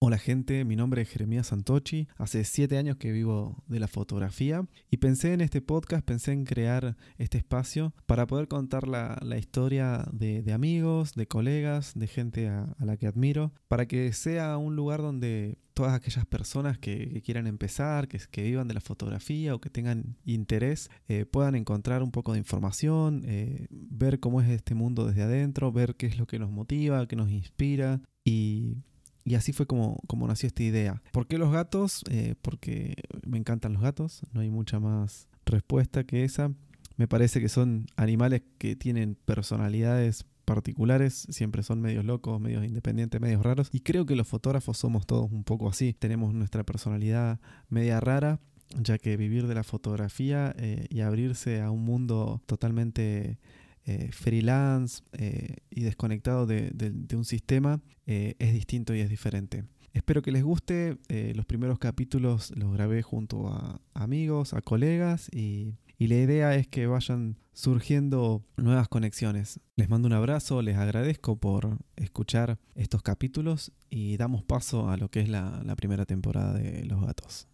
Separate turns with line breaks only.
Hola gente, mi nombre es Jeremías Santochi, hace siete años que vivo de la fotografía y pensé en este podcast, pensé en crear este espacio para poder contar la, historia de, amigos, de colegas, de gente a, la que admiro, para que sea un lugar donde todas aquellas personas que, quieran empezar, que, que, vivan de la fotografía o que tengan interés, eh, puedan encontrar un poco de información, eh, ver cómo es este mundo desde adentro, ver qué es lo que nos motiva, qué nos inspira y y así fue como, como nació esta idea. ¿Por qué los gatos? Eh, porque me encantan los gatos, no hay mucha más respuesta que esa. Me parece que son animales que tienen personalidades particulares, siempre son medios locos, medios independientes, medios raros. Y creo que los fotógrafos somos todos un poco así. Tenemos nuestra personalidad media rara, ya que vivir de la fotografía eh, y abrirse a un mundo totalmente eh, freelance eh, y desconectado de, un sistema eh, es distinto y es diferente. Espero que les guste. los primeros capítulos los grabé junto a amigos, a colegas y, y la idea es que vayan surgiendo nuevas conexiones. Les mando un abrazo, les agradezco por escuchar estos capítulos y damos paso a lo que es la primera temporada de Los Gatos.